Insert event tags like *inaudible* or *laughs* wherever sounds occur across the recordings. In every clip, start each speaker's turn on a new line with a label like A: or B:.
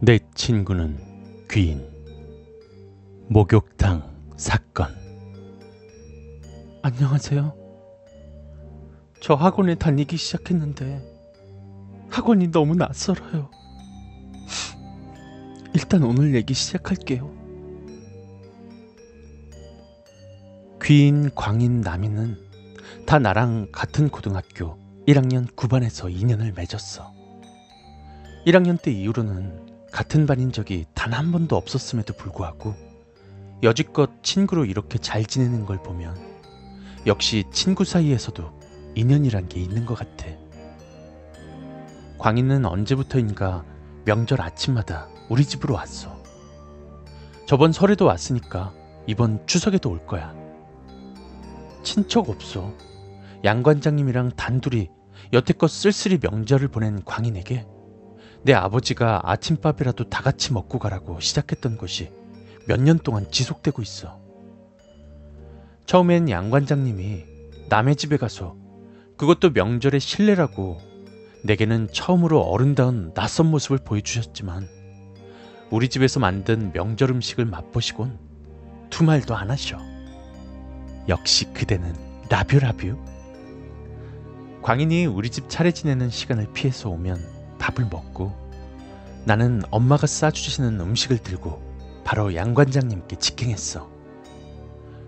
A: 내 친구는 귀인. 목욕탕 사건. 안녕하세요. 저 학원에 다니기 시작했는데 학원이 너무 낯설어요. 일단 오늘 얘기 시작할게요. 귀인, 광인, 남인은 다 나랑 같은 고등학교 1학년 9반에서 인연을 맺었어. 1학년 때 이후로는 같은 반인 적이 단 한 번도 없었음에도 불구하고 여지껏 친구로 이렇게 잘 지내는 걸 보면 역시 친구 사이에서도 인연이란 게 있는 것 같아. 광희는 언제부터인가 명절 아침마다 우리 집으로 왔어. 저번 설에도 왔으니까 이번 추석에도 올 거야. 친척 없어. 양 관장님이랑 단둘이 여태껏 쓸쓸히 명절을 보낸 광인에게 내 아버지가 아침밥이라도 다 같이 먹고 가라고 시작했던 것이 몇 년 동안 지속되고 있어. 처음엔 양 관장님이 남의 집에 가서 그것도 명절의 신뢰라고 내게는 처음으로 어른다운 낯선 모습을 보여주셨지만 우리 집에서 만든 명절 음식을 맛보시곤 두 말도 안 하셔. 역시 그대는 라뷰라뷰. 광인이 우리 집 차례 지내는 시간을 피해서 오면 밥을 먹고 나는 엄마가 싸주시는 음식을 들고 바로 양관장님께 직행했어.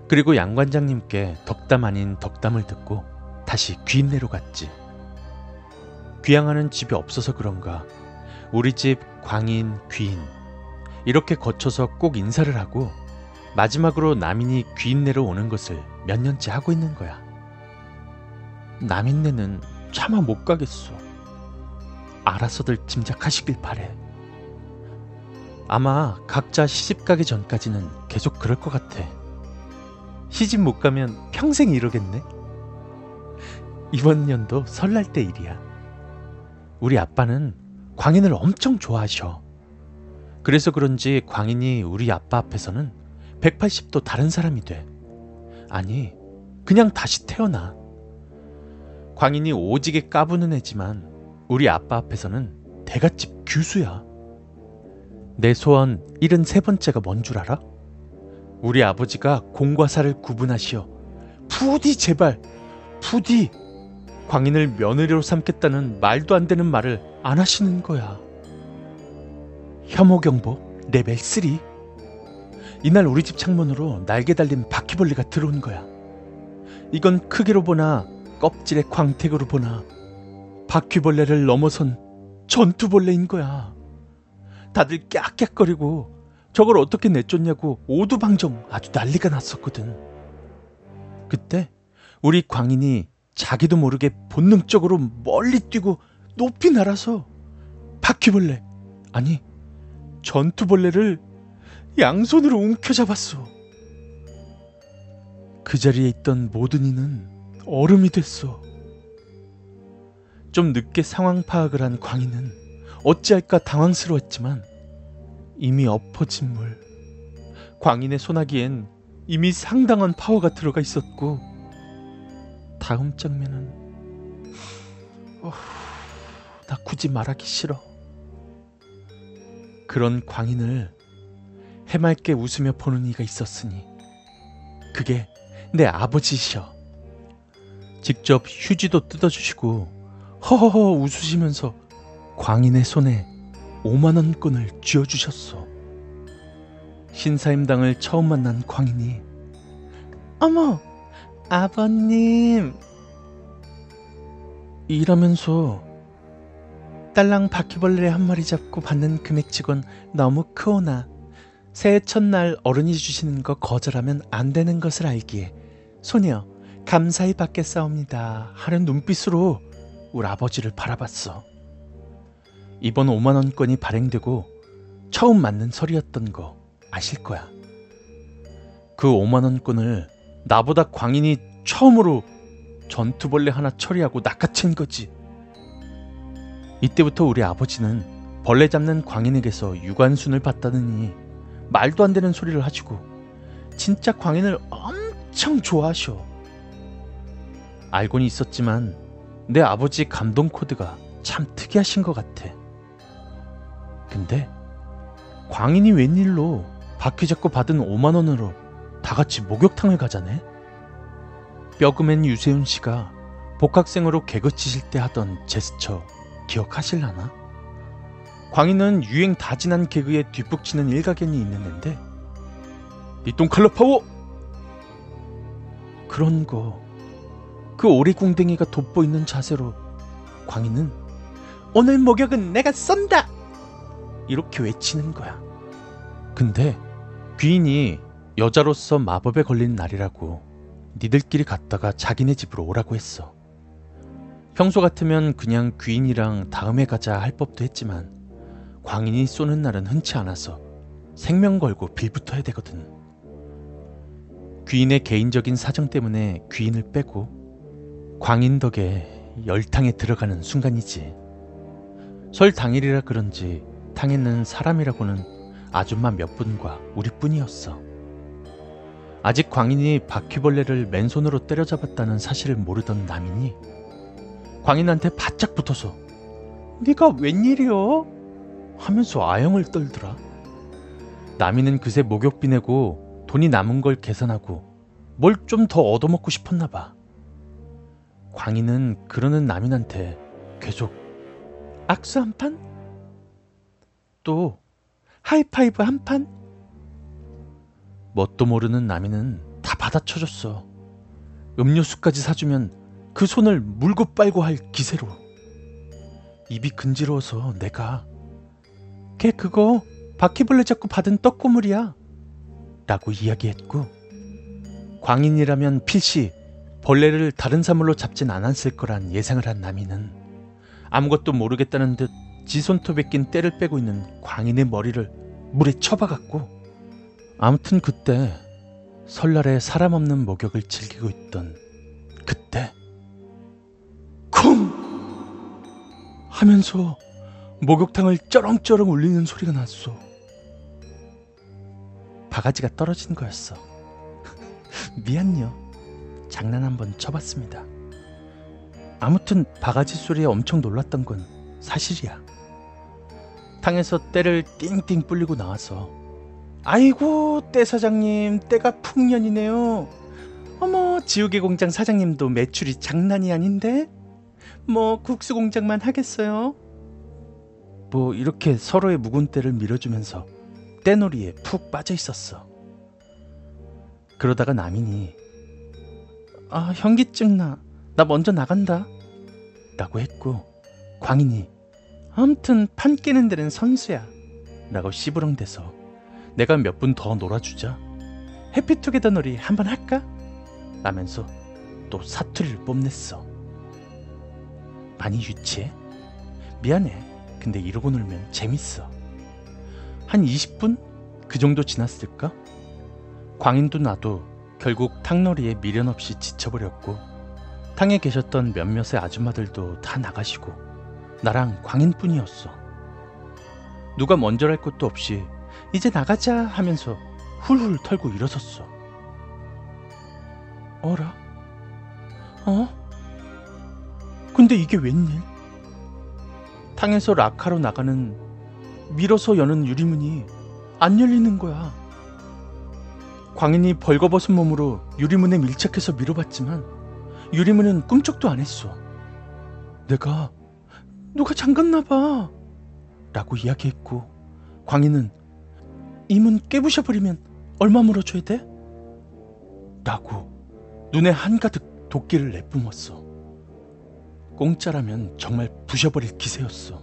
A: 그리고 양관장님께 덕담 아닌 덕담을 듣고 다시 귀인내로 갔지. 귀향하는 집이 없어서 그런가 우리 집 광인, 귀인 이렇게 거쳐서 꼭 인사를 하고 마지막으로 남인이 귀인내로 오는 것을 몇 년째 하고 있는 거야. 남인네는 차마 못 가겠어. 알아서들 짐작하시길 바래. 아마 각자 시집 가기 전까지는 계속 그럴 것 같아. 시집 못 가면 평생 이러겠네. 이번 년도 설날 때 일이야. 우리 아빠는 광인을 엄청 좋아하셔. 그래서 그런지 광인이 우리 아빠 앞에서는 180도 다른 사람이 돼. 아니, 그냥 다시 태어나. 광인이 오지게 까부는 애지만 우리 아빠 앞에서는 대갓집 규수야. 내 소원 73번째가 뭔 줄 알아? 우리 아버지가 공과 사를 구분하시어 부디 제발 부디 광인을 며느리로 삼겠다는 말도 안 되는 말을 안 하시는 거야. 혐오경보 레벨 3. 이날 우리 집 창문으로 날개 달린 바퀴벌레가 들어온 거야. 이건 크기로 보나 껍질의 광택으로 보나 바퀴벌레를 넘어선 전투벌레인 거야. 다들 꺅꺅거리고 저걸 어떻게 내쫓냐고 오두방정 아주 난리가 났었거든. 그때 우리 광인이 자기도 모르게 본능적으로 멀리 뛰고 높이 날아서 바퀴벌레, 아니, 전투벌레를 양손으로 움켜잡았어. 그 자리에 있던 모든 이는 얼음이 됐어. 좀 늦게 상황 파악을 한 광희는 어찌할까 당황스러웠지만 이미 엎어진 물. 광인의 소나기엔 이미 상당한 파워가 들어가 있었고 다음 장면은 어, 나 굳이 말하기 싫어. 그런 광인을 해맑게 웃으며 보는 이가 있었으니 그게 내 아버지셔. 직접 휴지도 뜯어주시고 허허허 웃으시면서 광인의 손에 5만원권을 쥐어주셨어. 신사임당을 처음 만난 광인이 어머 아버님 이러면서 딸랑 바퀴벌레 한 마리 잡고 받는 금액치곤 너무 크오나 새해 첫날 어른이 주시는 거 거절하면 안 되는 것을 알기에 소녀 감사히 받겠사옵니다 하는 눈빛으로 우리 아버지를 바라봤어. 이번 5만 원권이 발행되고 처음 맞는 소리였던 거 아실 거야. 그 5만 원권을 나보다 광인이 처음으로 전투벌레 하나 처리하고 낚아챈 거지. 이때부터 우리 아버지는 벌레 잡는 광인에게서 유관순을 받다느니 말도 안 되는 소리를 하시고 진짜 광인을 엄청 좋아하셔. 알고는 있었지만 내 아버지 감동 코드가 참 특이하신 것 같아. 근데 광인이 웬일로 바퀴 잡고 받은 5만 원으로 다 같이 목욕탕을 가자네. 뼈그맨 유세윤 씨가 복학생으로 개그 치실 때 하던 제스처 기억하실라나? 광인은 유행 다 지난 개그에 뒷북치는 일가견이 있는 앤데 니똥 칼로 파워! 그런 거 그 오리궁뎅이가 돋보이는 자세로 광인은 오늘 목욕은 내가 쏜다! 이렇게 외치는 거야. 근데 귀인이 여자로서 마법에 걸린 날이라고 니들끼리 갔다가 자기네 집으로 오라고 했어. 평소 같으면 그냥 귀인이랑 다음에 가자 할 법도 했지만 광인이 쏘는 날은 흔치 않아서 생명 걸고 빌붙어야 되거든. 귀인의 개인적인 사정 때문에 귀인을 빼고 광인 덕에 열탕에 들어가는 순간이지. 설 당일이라 그런지 탕에는 사람이라고는 아줌마 몇 분과 우리뿐이었어. 아직 광인이 바퀴벌레를 맨손으로 때려잡았다는 사실을 모르던 남인이 광인한테 바짝 붙어서 네가 웬일이여? 하면서 아영을 떨더라. 남인은 그새 목욕비 내고 돈이 남은 걸 계산하고 뭘 좀 더 얻어먹고 싶었나 봐. 광인은 그러는 남인한테 계속 악수 한 판? 또 하이파이브 한 판? 뭣도 모르는 남인은 다 받아쳐줬어. 음료수까지 사주면 그 손을 물고 빨고 할 기세로. 입이 근지러워서 내가 걔 그거 바퀴벌레 잡고 받은 떡고물이야 라고 이야기했고 광인이라면 필시 벌레를 다른 사물로 잡진 않았을 거란 예상을 한 남이는 아무것도 모르겠다는 듯 지 손톱에 낀 때를 빼고 있는 광인의 머리를 물에 쳐박았고 아무튼 그때 설날에 사람 없는 목욕을 즐기고 있던 그때 쿵 하면서 목욕탕을 쩌렁쩌렁 울리는 소리가 났어. 바가지가 떨어진 거였어. *laughs* 미안요. 장난 한번 쳐봤습니다. 아무튼 바가지 소리에 엄청 놀랐던 건 사실이야. 탕에서 때를 띵띵 불리고 나와서 아이고 때 사장님 때가 풍년이네요. 어머 지우개 공장 사장님도 매출이 장난이 아닌데 뭐 국수 공장만 하겠어요. 뭐 이렇게 서로의 묵은 때를 밀어주면서 때놀이에 푹 빠져 있었어. 그러다가 남인이 아 현기증 나. 나 먼저 나간다. 라고 했고 광인이 아무튼 판 깨는 데는 선수야. 라고 씨부렁대서 내가 몇 분 더 놀아주자. 해피투게더 놀이 한번 할까? 라면서 또 사투리를 뽐냈어. 많이 유치해? 미안해. 근데 이러고 놀면 재밌어. 한 20분? 그 정도 지났을까? 광인도 나도 결국 탕놀이에 미련 없이 지쳐버렸고 탕에 계셨던 몇몇의 아줌마들도 다 나가시고 나랑 광인뿐이었어. 누가 먼저랄 것도 없이 이제 나가자 하면서 훌훌 털고 일어섰어. 어라? 어? 근데 이게 웬일? 탕에서 라카로 나가는 밀어서 여는 유리문이 안 열리는 거야. 광인이 벌거벗은 몸으로 유리문에 밀착해서 밀어봤지만 유리문은 꿈쩍도 안 했어. 내가 누가 잠갔나 봐. 라고 이야기했고 광인은 이 문 깨부셔버리면 얼마 물어줘야 돼? 라고 눈에 한가득 도끼를 내뿜었어. 공짜라면 정말 부셔버릴 기세였어.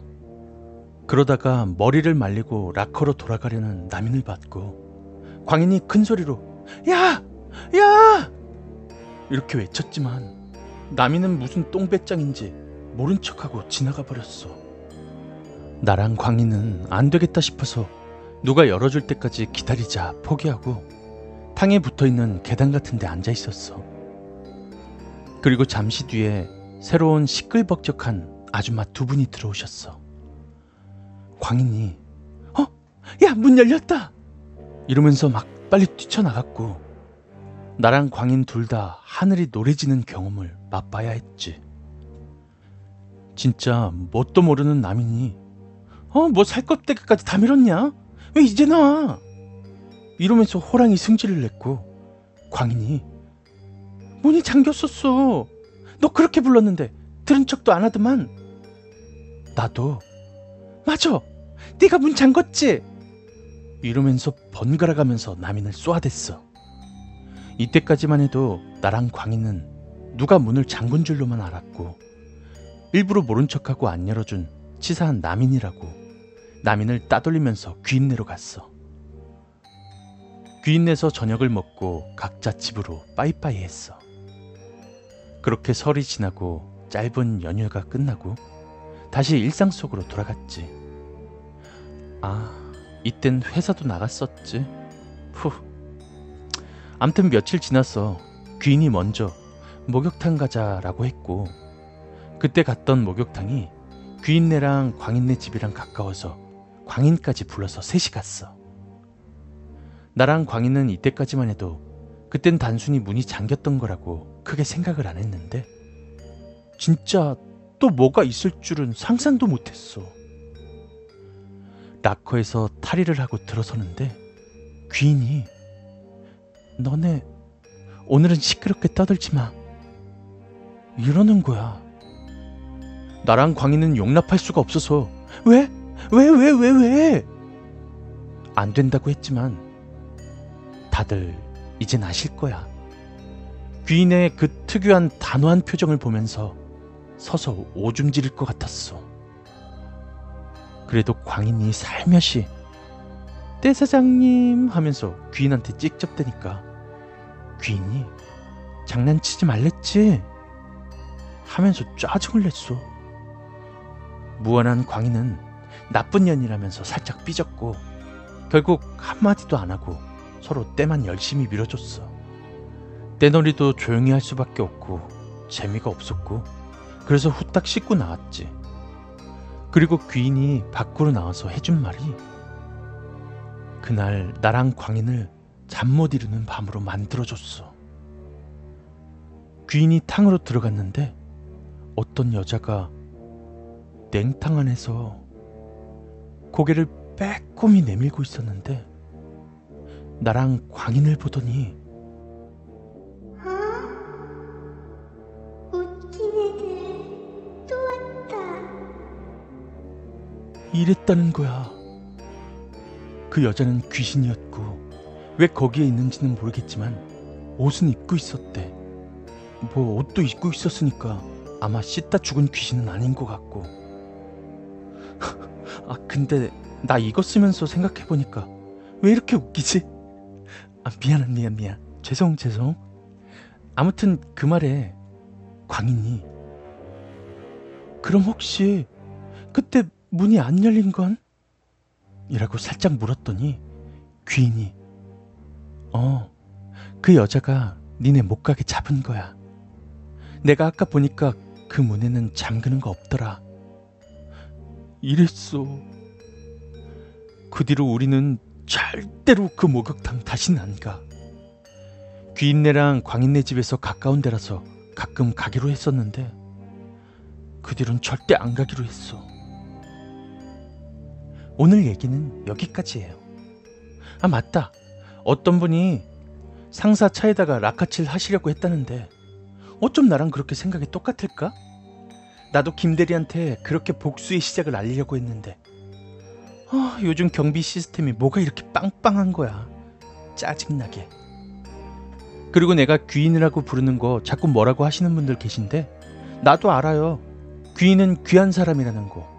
A: 그러다가 머리를 말리고 락커로 돌아가려는 남인을 봤고 광인이 큰 소리로 야! 야! 이렇게 외쳤지만 남인은 무슨 똥배짱인지 모른 척하고 지나가 버렸어. 나랑 광인은 안 되겠다 싶어서 누가 열어줄 때까지 기다리자 포기하고 탕에 붙어 있는 계단 같은 데 앉아 있었어. 그리고 잠시 뒤에 새로운 시끌벅적한 아줌마 두 분이 들어오셨어. 광인이 어? 야, 문 열렸다! 이러면서 막 빨리 뛰쳐나갔고 나랑 광인 둘 다 하늘이 노래지는 경험을 맛봐야 했지. 진짜 뭣도 모르는 남인이 어, 뭐 살껍데기까지 다 밀었냐? 왜 이제 나와? 이러면서 호랑이 승질을 냈고 광인이 문이 잠겼었어. 너 그렇게 불렀는데 들은 척도 안 하더만. 나도 맞아. 네가 문 잠궜지. 이러면서 번갈아 가면서 남인을 쏘아댔어. 이때까지만 해도 나랑 광인은 누가 문을 잠근 줄로만 알았고 일부러 모른 척하고 안 열어준 치사한 남인이라고 남인을 따돌리면서 귀인내로 갔어. 귀인내서 저녁을 먹고 각자 집으로 빠이빠이 했어. 그렇게 설이 지나고 짧은 연휴가 끝나고 다시 일상 속으로 돌아갔지. 아, 이땐 회사도 나갔었지. 후. 암튼 며칠 지났어. 귀인이 먼저 목욕탕 가자라고 했고 그때 갔던 목욕탕이 귀인네랑 광인네 집이랑 가까워서 광인까지 불러서 셋이 갔어. 나랑 광인은 이때까지만 해도 그땐 단순히 문이 잠겼던 거라고 크게 생각을 안 했는데 진짜 또 뭐가 있을 줄은 상상도 못했어. 락커에서 탈의를 하고 들어서는데 귀인이 너네 오늘은 시끄럽게 떠들지 마. 이러는 거야. 나랑 광희는 용납할 수가 없어서 왜? 왜, 왜, 왜, 왜? 안 된다고 했지만 다들 이젠 아실 거야. 귀인의 그 특유한 단호한 표정을 보면서 서서 오줌 지릴 것 같았어. 그래도 광인이 살며시 때 사장님 하면서 귀인한테 찍접대니까 귀인이 장난치지 말랬지 하면서 짜증을 냈어. 무한한 광인은 나쁜 년이라면서 살짝 삐졌고 결국 한마디도 안 하고 서로 때만 열심히 밀어줬어. 때놀이도 조용히 할 수밖에 없고 재미가 없었고 그래서 후딱 씻고 나왔지. 그리고 귀인이 밖으로 나와서 해준 말이 그날 나랑 광인을 잠 못 이루는 밤으로 만들어줬어. 귀인이 탕으로 들어갔는데 어떤 여자가 냉탕 안에서 고개를 빼꼼히 내밀고 있었는데 나랑 광인을 보더니 이랬다는 거야. 그 여자는 귀신이었고 왜 거기에 있는지는 모르겠지만 옷은 입고 있었대. 뭐 옷도 입고 있었으니까 아마 씻다 죽은 귀신은 아닌 것 같고. *laughs* 아 근데 나 이거 쓰면서 생각해 보니까 왜 이렇게 웃기지? 아 미안한 미안 미안 죄송 죄송. 아무튼 그 말에 광인이 그럼 혹시 그때 문이 안 열린 건? 이라고 살짝 물었더니 귀인이 어, 그 여자가 니네 못 가게 잡은 거야. 내가 아까 보니까 그 문에는 잠그는 거 없더라. 이랬어. 그 뒤로 우리는 절대로 그 목욕탕 다시는 안 가. 귀인네랑 광인네 집에서 가까운 데라서 가끔 가기로 했었는데 그 뒤론 절대 안 가기로 했어. 오늘 얘기는 여기까지예요. 아, 맞다. 어떤 분이 상사 차에다가 라카칠 하시려고 했다는데 어쩜 나랑 그렇게 생각이 똑같을까? 나도 김대리한테 그렇게 복수의 시작을 알리려고 했는데 아, 요즘 경비 시스템이 뭐가 이렇게 빵빵한 거야. 짜증나게. 그리고 내가 귀인이라고 부르는 거 자꾸 뭐라고 하시는 분들 계신데 나도 알아요. 귀인은 귀한 사람이라는 거.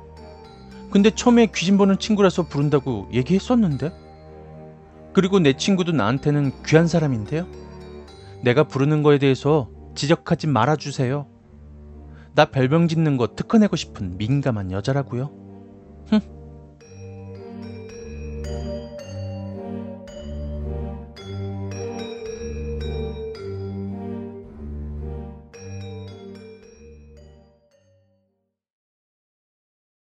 A: 근데 처음에 귀신 보는 친구라서 부른다고 얘기했었는데? 그리고 내 친구도 나한테는 귀한 사람인데요? 내가 부르는 거에 대해서 지적하지 말아주세요. 나 별명 짓는 거 특허내고 싶은 민감한 여자라고요.